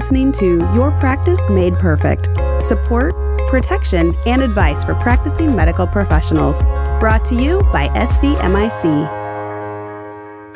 listening to Your Practice Made Perfect support, protection, and advice for practicing medical professionals. Brought to you by SVMIC.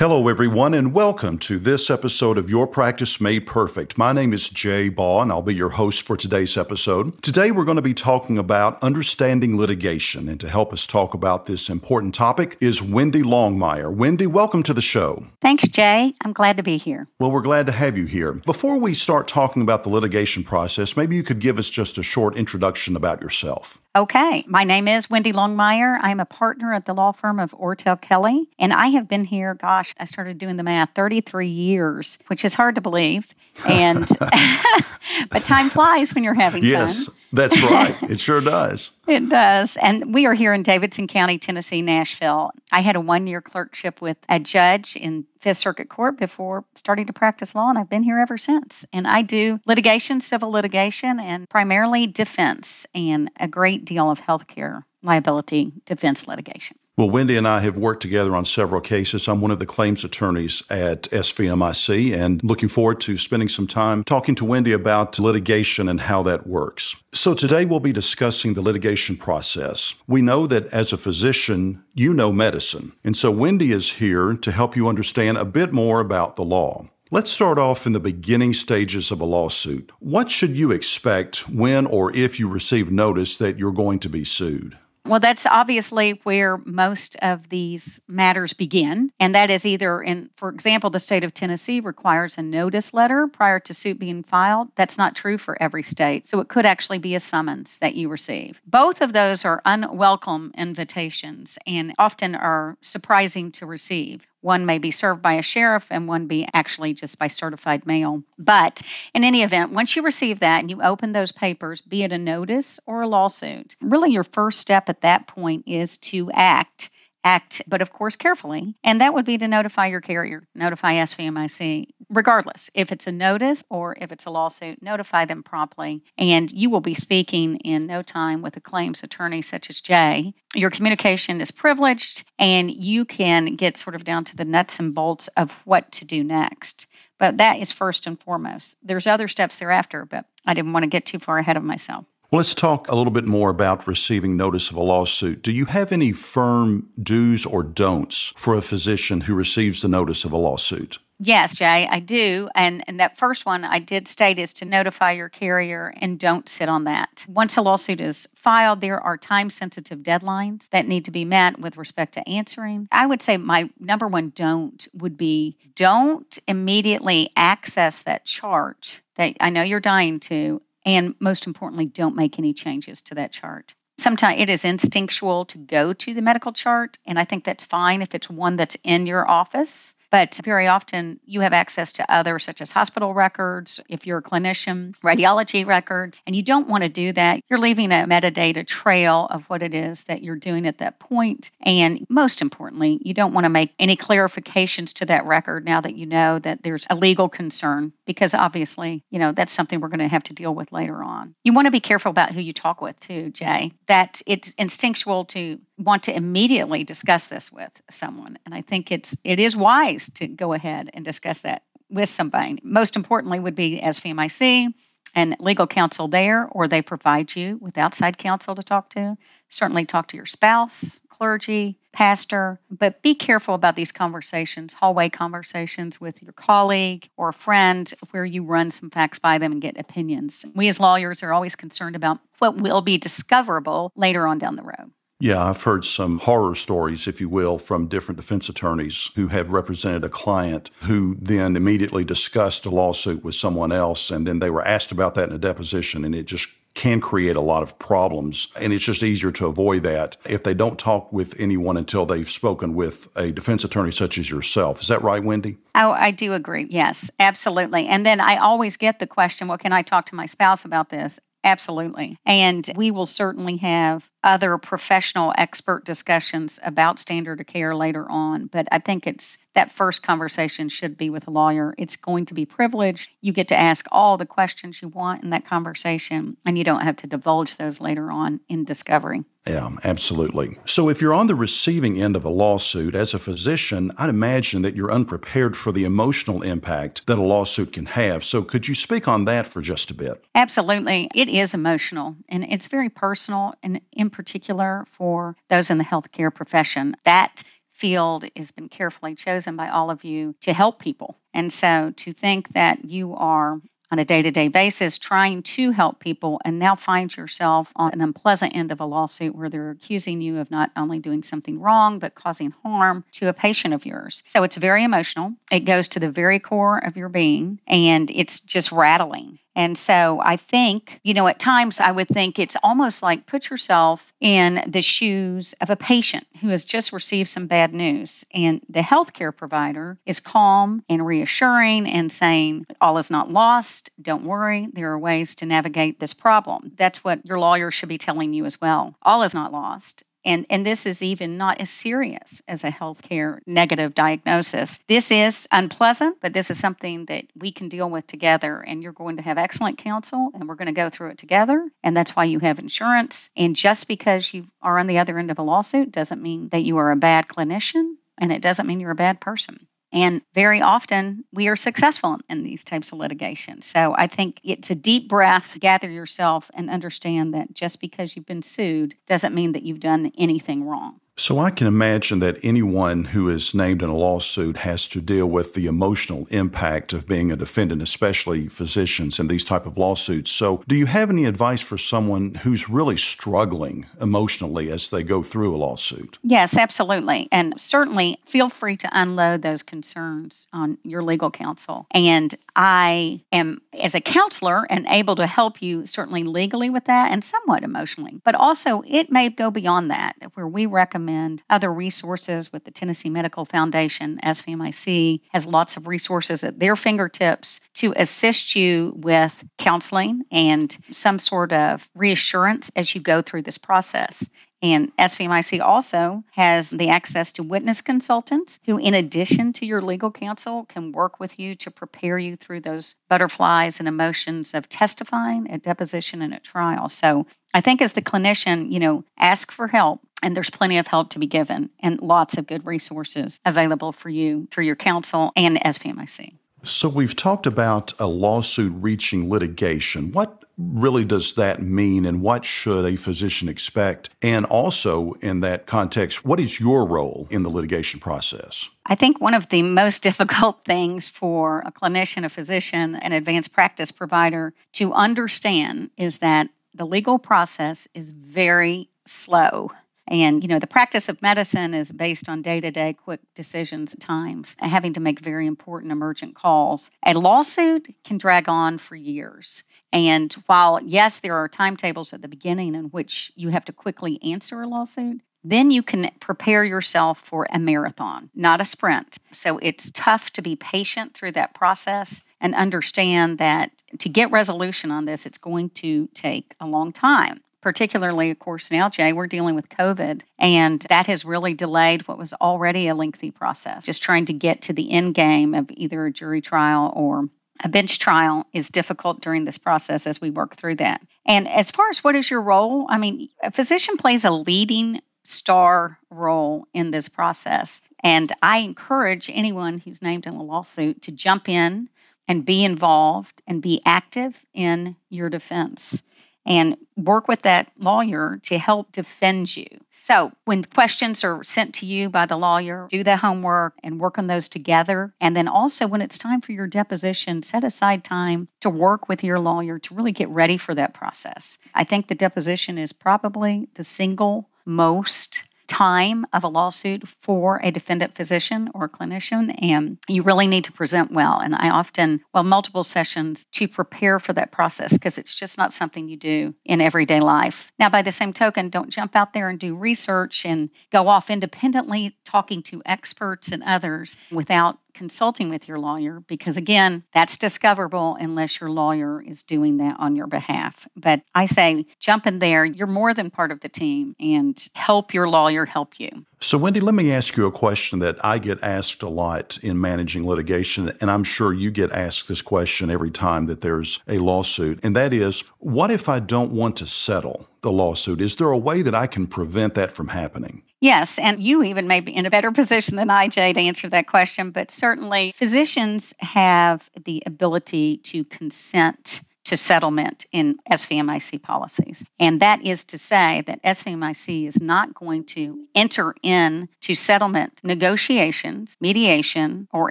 Hello, everyone, and welcome to this episode of Your Practice Made Perfect. My name is Jay Baugh, and I'll be your host for today's episode. Today, we're going to be talking about understanding litigation, and to help us talk about this important topic is Wendy Longmire. Wendy, welcome to the show. Thanks, Jay. I'm glad to be here. Well, we're glad to have you here. Before we start talking about the litigation process, maybe you could give us just a short introduction about yourself. Okay, my name is Wendy Longmire. I'm a partner at the law firm of Ortale Kelley, and I have been here, gosh, I started doing the math, 33 years, which is hard to believe. And but time flies when you're having yes, fun. Yes, that's right. it sure does. It does. And we are here in Davidson County, Tennessee, Nashville. I had a one year clerkship with a judge in Fifth Circuit Court before starting to practice law, and I've been here ever since. And I do litigation, civil litigation, and primarily defense, and a great deal of healthcare liability defense litigation. Well, Wendy and I have worked together on several cases. I'm one of the claims attorneys at SVMIC and looking forward to spending some time talking to Wendy about litigation and how that works. So, today we'll be discussing the litigation process. We know that as a physician, you know medicine. And so, Wendy is here to help you understand a bit more about the law. Let's start off in the beginning stages of a lawsuit. What should you expect when or if you receive notice that you're going to be sued? Well, that's obviously where most of these matters begin. And that is either in, for example, the state of Tennessee requires a notice letter prior to suit being filed. That's not true for every state. So it could actually be a summons that you receive. Both of those are unwelcome invitations and often are surprising to receive. One may be served by a sheriff and one be actually just by certified mail. But in any event, once you receive that and you open those papers, be it a notice or a lawsuit, really your first step at that point is to act act, but of course carefully. And that would be to notify your carrier, notify SVMIC, regardless if it's a notice or if it's a lawsuit, notify them promptly. And you will be speaking in no time with a claims attorney such as Jay. Your communication is privileged and you can get sort of down to the nuts and bolts of what to do next. But that is first and foremost. There's other steps thereafter, but I didn't want to get too far ahead of myself. Well, let's talk a little bit more about receiving notice of a lawsuit. Do you have any firm do's or don'ts for a physician who receives the notice of a lawsuit? Yes, Jay, I do. And and that first one I did state is to notify your carrier and don't sit on that. Once a lawsuit is filed, there are time sensitive deadlines that need to be met with respect to answering. I would say my number one don't would be don't immediately access that chart that I know you're dying to and most importantly, don't make any changes to that chart. Sometimes it is instinctual to go to the medical chart, and I think that's fine if it's one that's in your office. But very often you have access to others, such as hospital records, if you're a clinician, radiology records, and you don't want to do that. You're leaving a metadata trail of what it is that you're doing at that point. And most importantly, you don't want to make any clarifications to that record now that you know that there's a legal concern, because obviously, you know, that's something we're going to have to deal with later on. You want to be careful about who you talk with, too, Jay. That it's instinctual to want to immediately discuss this with someone. And I think it's it is wise to go ahead and discuss that with somebody. Most importantly would be SVMIC and legal counsel there, or they provide you with outside counsel to talk to. Certainly talk to your spouse, clergy, pastor, but be careful about these conversations, hallway conversations with your colleague or friend, where you run some facts by them and get opinions. We as lawyers are always concerned about what will be discoverable later on down the road. Yeah, I've heard some horror stories, if you will, from different defense attorneys who have represented a client who then immediately discussed a lawsuit with someone else. And then they were asked about that in a deposition, and it just can create a lot of problems. And it's just easier to avoid that if they don't talk with anyone until they've spoken with a defense attorney such as yourself. Is that right, Wendy? Oh, I do agree. Yes, absolutely. And then I always get the question, well, can I talk to my spouse about this? Absolutely. And we will certainly have other professional expert discussions about standard of care later on. But I think it's that first conversation should be with a lawyer. It's going to be privileged. You get to ask all the questions you want in that conversation, and you don't have to divulge those later on in discovery. Yeah, absolutely. So, if you're on the receiving end of a lawsuit as a physician, I'd imagine that you're unprepared for the emotional impact that a lawsuit can have. So, could you speak on that for just a bit? Absolutely. It is emotional and it's very personal, and in particular for those in the healthcare profession. That field has been carefully chosen by all of you to help people. And so to think that you are on a day to day basis trying to help people and now find yourself on an unpleasant end of a lawsuit where they're accusing you of not only doing something wrong, but causing harm to a patient of yours. So it's very emotional. It goes to the very core of your being and it's just rattling. And so I think, you know, at times I would think it's almost like put yourself in the shoes of a patient who has just received some bad news. And the healthcare provider is calm and reassuring and saying, all is not lost. Don't worry. There are ways to navigate this problem. That's what your lawyer should be telling you as well. All is not lost. And, and this is even not as serious as a healthcare negative diagnosis. This is unpleasant, but this is something that we can deal with together. And you're going to have excellent counsel, and we're going to go through it together. And that's why you have insurance. And just because you are on the other end of a lawsuit doesn't mean that you are a bad clinician, and it doesn't mean you're a bad person. And very often we are successful in these types of litigation. So I think it's a deep breath, gather yourself, and understand that just because you've been sued doesn't mean that you've done anything wrong. So I can imagine that anyone who is named in a lawsuit has to deal with the emotional impact of being a defendant, especially physicians in these type of lawsuits. So do you have any advice for someone who's really struggling emotionally as they go through a lawsuit? Yes, absolutely. And certainly feel free to unload those concerns on your legal counsel. And I am as a counselor and able to help you certainly legally with that and somewhat emotionally. But also it may go beyond that where we recommend recommend other resources with the Tennessee Medical Foundation. SVMIC has lots of resources at their fingertips to assist you with counseling and some sort of reassurance as you go through this process. And SVMIC also has the access to witness consultants who, in addition to your legal counsel, can work with you to prepare you through those butterflies and emotions of testifying at deposition and at trial. So I think as the clinician, you know, ask for help and there's plenty of help to be given and lots of good resources available for you through your counsel and SVMIC. So we've talked about a lawsuit reaching litigation. What really does that mean and what should a physician expect? And also, in that context, what is your role in the litigation process? I think one of the most difficult things for a clinician, a physician, an advanced practice provider to understand is that the legal process is very slow. And, you know, the practice of medicine is based on day to day quick decisions at times, having to make very important emergent calls. A lawsuit can drag on for years. And while, yes, there are timetables at the beginning in which you have to quickly answer a lawsuit, then you can prepare yourself for a marathon, not a sprint. So it's tough to be patient through that process and understand that to get resolution on this, it's going to take a long time particularly, of course, now, Jay, we're dealing with COVID, and that has really delayed what was already a lengthy process. Just trying to get to the end game of either a jury trial or a bench trial is difficult during this process as we work through that. And as far as what is your role, I mean, a physician plays a leading star role in this process. And I encourage anyone who's named in a lawsuit to jump in and be involved and be active in your defense and work with that lawyer to help defend you. So, when questions are sent to you by the lawyer, do the homework and work on those together. And then also, when it's time for your deposition, set aside time to work with your lawyer to really get ready for that process. I think the deposition is probably the single most time of a lawsuit for a defendant physician or clinician, and you really need to present well. And I often, well, multiple sessions to prepare for that process because it's just not something you do in everyday life. Now, by the same token, don't jump out there and do research and go off independently talking to experts and others without consulting with your lawyer because, again, that's discoverable unless your lawyer is doing that on your behalf. But I say jump in there. You're more than part of the team and help your lawyer help you. So, Wendy, let me ask you a question that I get asked a lot in managing litigation, and I'm sure you get asked this question every time that there's a lawsuit, and that is what if I don't want to settle the lawsuit? Is there a way that I can prevent that from happening? Yes, and you even may be in a better position than I, Jay, to answer that question, but certainly physicians have the ability to consent to settlement in SVMIC policies. And that is to say that SVMIC is not going to enter into settlement negotiations, mediation, or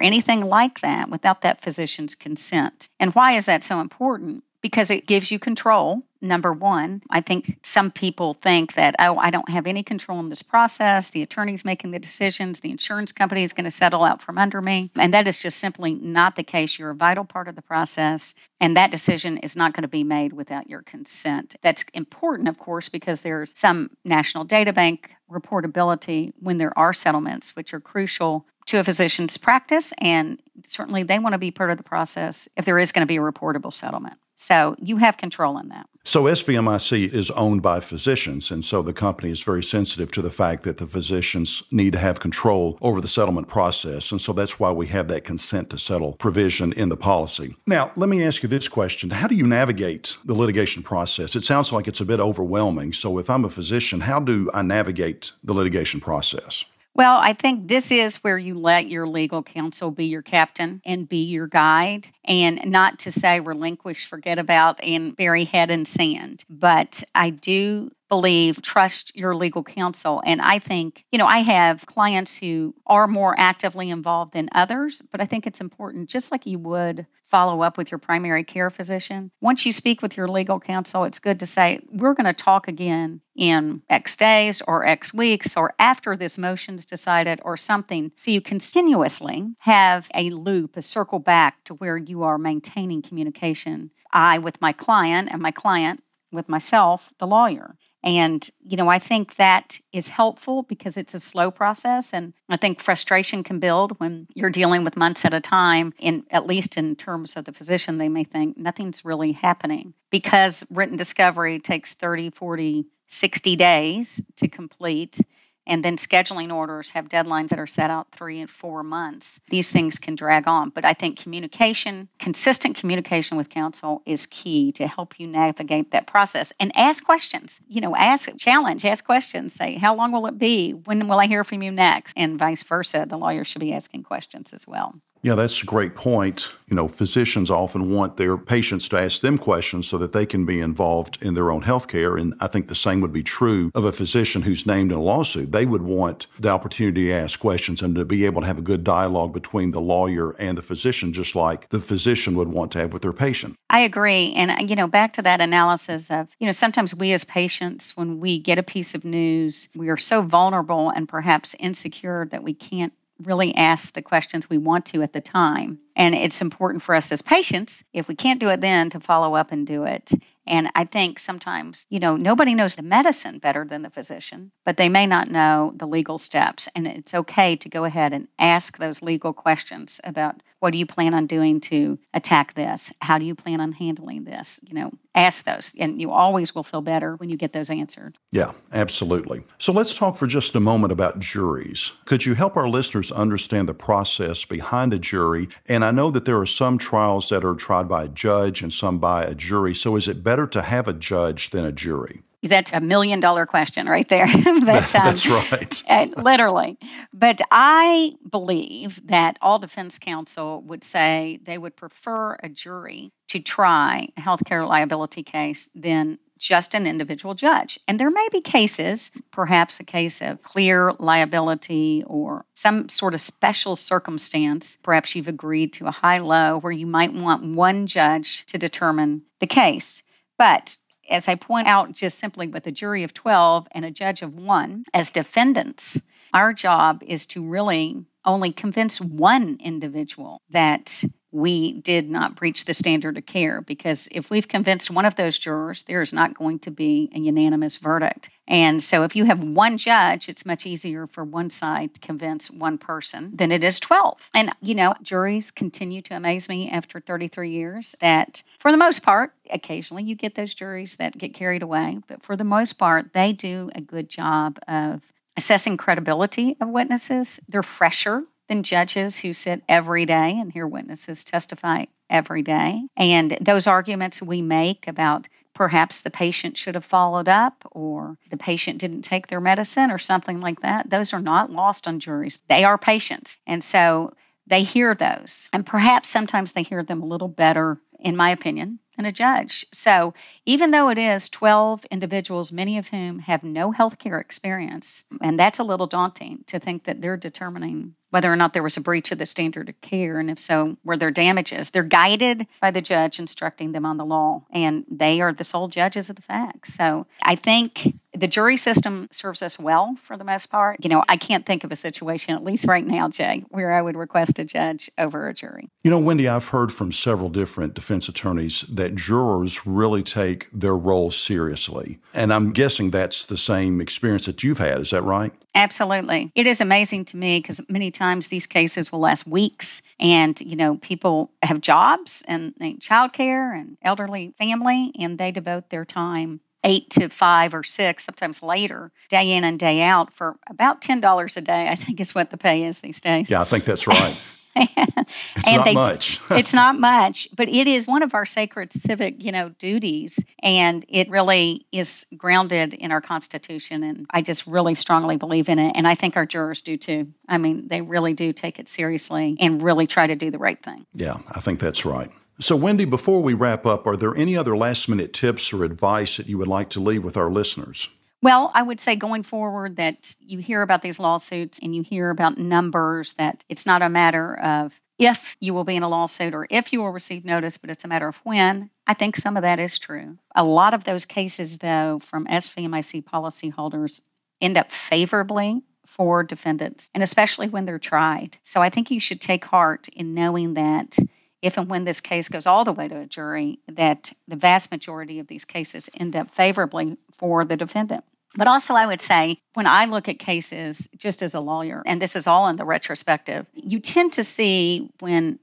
anything like that without that physician's consent. And why is that so important? Because it gives you control number one. I think some people think that, oh, I don't have any control in this process. The attorney's making the decisions. The insurance company is going to settle out from under me. And that is just simply not the case. You're a vital part of the process. And that decision is not going to be made without your consent. That's important, of course, because there's some national data bank reportability when there are settlements, which are crucial to a physician's practice. And certainly they want to be part of the process if there is going to be a reportable settlement. So you have control in that. So SVMIC is owned by physicians, and so the company is very sensitive to the fact that the physicians need to have control over the settlement process. And so that's why we have that consent to settle provision in the policy. Now, let me ask you this question How do you navigate the litigation process? It sounds like it's a bit overwhelming. So if I'm a physician, how do I navigate the litigation process? Well, I think this is where you let your legal counsel be your captain and be your guide, and not to say relinquish, forget about, and bury head in sand. But I do believe trust your legal counsel. And I think, you know, I have clients who are more actively involved than others, but I think it's important, just like you would follow up with your primary care physician. Once you speak with your legal counsel, it's good to say, we're going to talk again in X days or X weeks or after this motion's decided or something. So you continuously have a loop, a circle back to where you are maintaining communication. I with my client and my client with myself, the lawyer. And, you know, I think that is helpful because it's a slow process. And I think frustration can build when you're dealing with months at a time, in at least in terms of the physician, they may think nothing's really happening because written discovery takes 30, 40, 60 days to complete and then scheduling orders have deadlines that are set out three and four months. These things can drag on. But I think communication, consistent communication with counsel is key to help you navigate that process and ask questions. You know, ask, challenge, ask questions. Say, how long will it be? When will I hear from you next? And vice versa. The lawyer should be asking questions as well. Yeah, that's a great point. You know, physicians often want their patients to ask them questions so that they can be involved in their own health care. And I think the same would be true of a physician who's named in a lawsuit. They would want the opportunity to ask questions and to be able to have a good dialogue between the lawyer and the physician, just like the physician would want to have with their patient. I agree. And, uh, you know, back to that analysis of, you know, sometimes we as patients, when we get a piece of news, we are so vulnerable and perhaps insecure that we can't really ask the questions we want to at the time. And it's important for us as patients, if we can't do it then, to follow up and do it. And I think sometimes, you know, nobody knows the medicine better than the physician, but they may not know the legal steps. And it's okay to go ahead and ask those legal questions about what do you plan on doing to attack this? How do you plan on handling this? You know, ask those, and you always will feel better when you get those answered. Yeah, absolutely. So let's talk for just a moment about juries. Could you help our listeners understand the process behind a jury? And I know that there are some trials that are tried by a judge and some by a jury. So is it better to have a judge than a jury? That's a million dollar question right there. but, um, That's right. Literally. But I believe that all defense counsel would say they would prefer a jury to try a healthcare liability case than just an individual judge. And there may be cases, perhaps a case of clear liability or some sort of special circumstance. Perhaps you've agreed to a high low where you might want one judge to determine the case. But as I point out, just simply with a jury of 12 and a judge of one, as defendants, our job is to really only convince one individual that we did not breach the standard of care because if we've convinced one of those jurors, there is not going to be a unanimous verdict. And so if you have one judge, it's much easier for one side to convince one person than it is 12. And, you know, juries continue to amaze me after 33 years that for the most part, occasionally you get those juries that get carried away, but for the most part, they do a good job of assessing credibility of witnesses. They're fresher than judges who sit every day and hear witnesses testify every day. And those arguments we make about perhaps the patient should have followed up or the patient didn't take their medicine or something like that, those are not lost on juries. They are patients. And so they hear those. And perhaps sometimes they hear them a little better, in my opinion, than a judge. So even though it is 12 individuals, many of whom have no healthcare experience, and that's a little daunting to think that they're determining whether or not there was a breach of the standard of care, and if so, were there damages. They're guided by the judge instructing them on the law, and they are the sole judges of the facts. So I think the jury system serves us well for the most part. You know, I can't think of a situation, at least right now, Jay, where I would request a judge over a jury. You know, Wendy, I've heard from several different defense attorneys that jurors really take their role seriously. And I'm guessing that's the same experience that you've had. Is that right? Absolutely. It is amazing to me because many times these cases will last weeks and, you know, people have jobs and childcare and elderly family and they devote their time eight to five or six, sometimes later, day in and day out for about $10 a day, I think is what the pay is these days. Yeah, I think that's right. it's and not they, much. it's not much, but it is one of our sacred civic, you know, duties, and it really is grounded in our Constitution. And I just really strongly believe in it, and I think our jurors do too. I mean, they really do take it seriously and really try to do the right thing. Yeah, I think that's right. So, Wendy, before we wrap up, are there any other last minute tips or advice that you would like to leave with our listeners? Well, I would say going forward that you hear about these lawsuits and you hear about numbers, that it's not a matter of if you will be in a lawsuit or if you will receive notice, but it's a matter of when. I think some of that is true. A lot of those cases, though, from SVMIC policyholders end up favorably for defendants, and especially when they're tried. So I think you should take heart in knowing that if and when this case goes all the way to a jury, that the vast majority of these cases end up favorably for the defendant. But also, I would say, when I look at cases just as a lawyer, and this is all in the retrospective, you tend to see when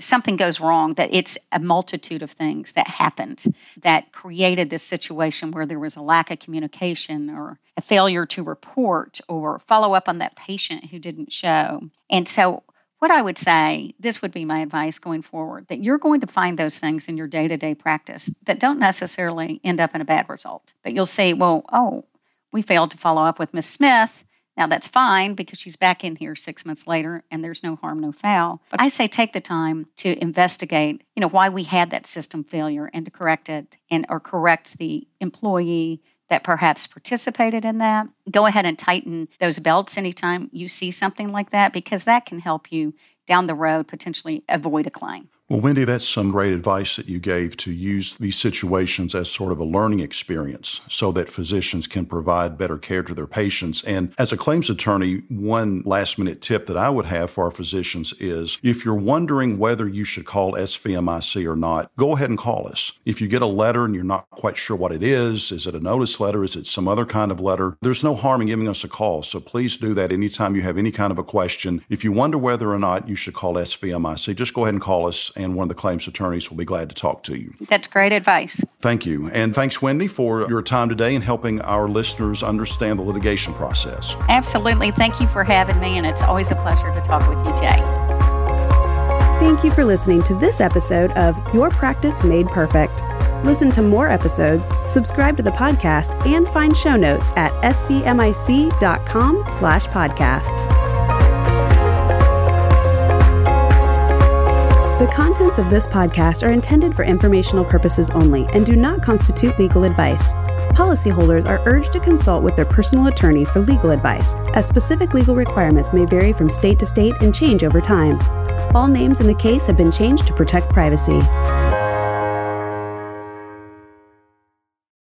something goes wrong that it's a multitude of things that happened that created this situation where there was a lack of communication or a failure to report or follow up on that patient who didn't show. And so, what I would say, this would be my advice going forward, that you're going to find those things in your day to day practice that don't necessarily end up in a bad result. But you'll say, well, oh, we failed to follow up with Miss Smith. Now that's fine because she's back in here six months later and there's no harm, no foul. But I say take the time to investigate, you know, why we had that system failure and to correct it and or correct the employee that perhaps participated in that. Go ahead and tighten those belts anytime you see something like that because that can help you down the road potentially avoid a claim. Well, Wendy, that's some great advice that you gave to use these situations as sort of a learning experience so that physicians can provide better care to their patients. And as a claims attorney, one last minute tip that I would have for our physicians is if you're wondering whether you should call SVMIC or not, go ahead and call us. If you get a letter and you're not quite sure what it is, is it a notice letter? Is it some other kind of letter? There's no harm in giving us a call. So please do that anytime you have any kind of a question. If you wonder whether or not you should call SVMIC, just go ahead and call us and one of the claims attorneys will be glad to talk to you. That's great advice. Thank you. And thanks, Wendy, for your time today and helping our listeners understand the litigation process. Absolutely. Thank you for having me, and it's always a pleasure to talk with you, Jay. Thank you for listening to this episode of Your Practice Made Perfect. Listen to more episodes, subscribe to the podcast, and find show notes at svmic.com slash podcast. The contents of this podcast are intended for informational purposes only and do not constitute legal advice. Policyholders are urged to consult with their personal attorney for legal advice, as specific legal requirements may vary from state to state and change over time. All names in the case have been changed to protect privacy.